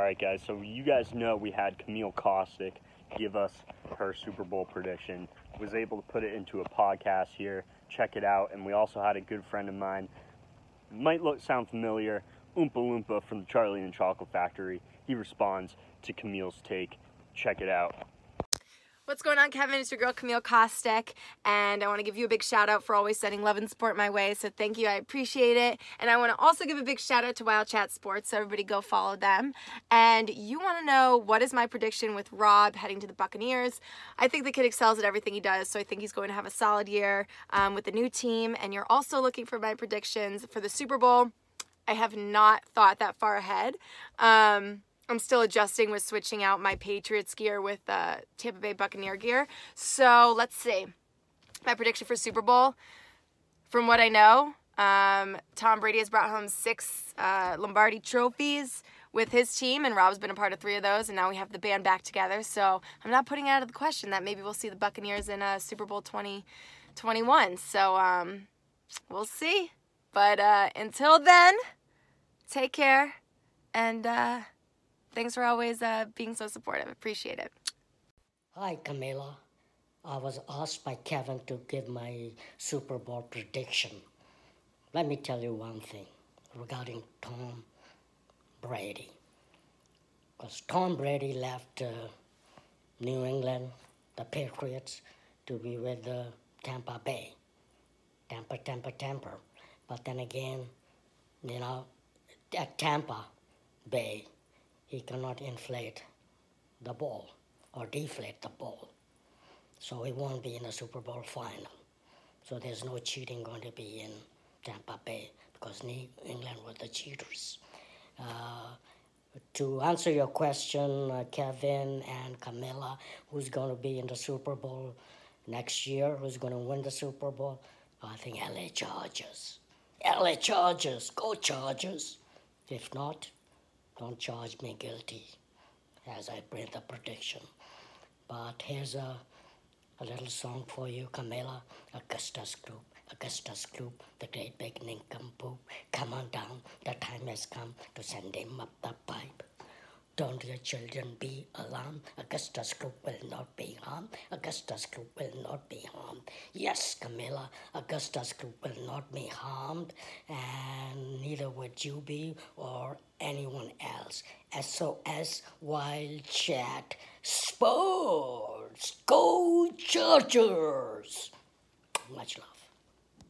right, guys. So you guys know we had Camille Kostek give us her Super Bowl prediction. Was able to put it into a podcast here. Check it out. And we also had a good friend of mine. Might look sound familiar. Oompa Loompa from the Charlie and the Chocolate Factory. He responds to Camille's take. Check it out. What's going on, Kevin? It's your girl Camille Kostek, and I want to give you a big shout out for always sending love and support my way. So thank you, I appreciate it. And I want to also give a big shout out to Wild Chat Sports. So everybody go follow them. And you want to know what is my prediction with Rob heading to the Buccaneers? I think the kid excels at everything he does, so I think he's going to have a solid year um, with the new team. And you're also looking for my predictions for the Super Bowl. I have not thought that far ahead. Um, I'm still adjusting with switching out my Patriots gear with uh, Tampa Bay Buccaneer gear. So let's see. My prediction for Super Bowl, from what I know, um, Tom Brady has brought home six uh, Lombardi trophies with his team, and Rob's been a part of three of those, and now we have the band back together. So I'm not putting out of the question that maybe we'll see the Buccaneers in uh, Super Bowl 2021. So um, we'll see. But uh, until then, take care and. Thanks for always uh, being so supportive. Appreciate it. Hi, Camila. I was asked by Kevin to give my Super Bowl prediction. Let me tell you one thing regarding Tom Brady. Because Tom Brady left uh, New England, the Patriots, to be with uh, Tampa Bay. Tampa, Tampa, Tampa. But then again, you know, at Tampa Bay, he cannot inflate the ball or deflate the ball. So he won't be in the Super Bowl final. So there's no cheating going to be in Tampa Bay because New England were the cheaters. Uh, to answer your question, uh, Kevin and Camilla, who's going to be in the Super Bowl next year? Who's going to win the Super Bowl? I think LA Chargers. LA Chargers, go Chargers. If not, don't charge me guilty as I bring the prediction. But here's a, a little song for you, Camilla, Augustus Gloop. Augustus Gloop, the great big nincompoop. Come on down, the time has come to send him up the pipe. Don't your children be alarmed. Augustus Gloop will not be harmed. Augustus Gloop will not be harmed. Yes, Camilla, Augustus Gloop will not be harmed, and neither would you be or anyone else. SOS Wild Chat Sports. Go Chargers! Much love.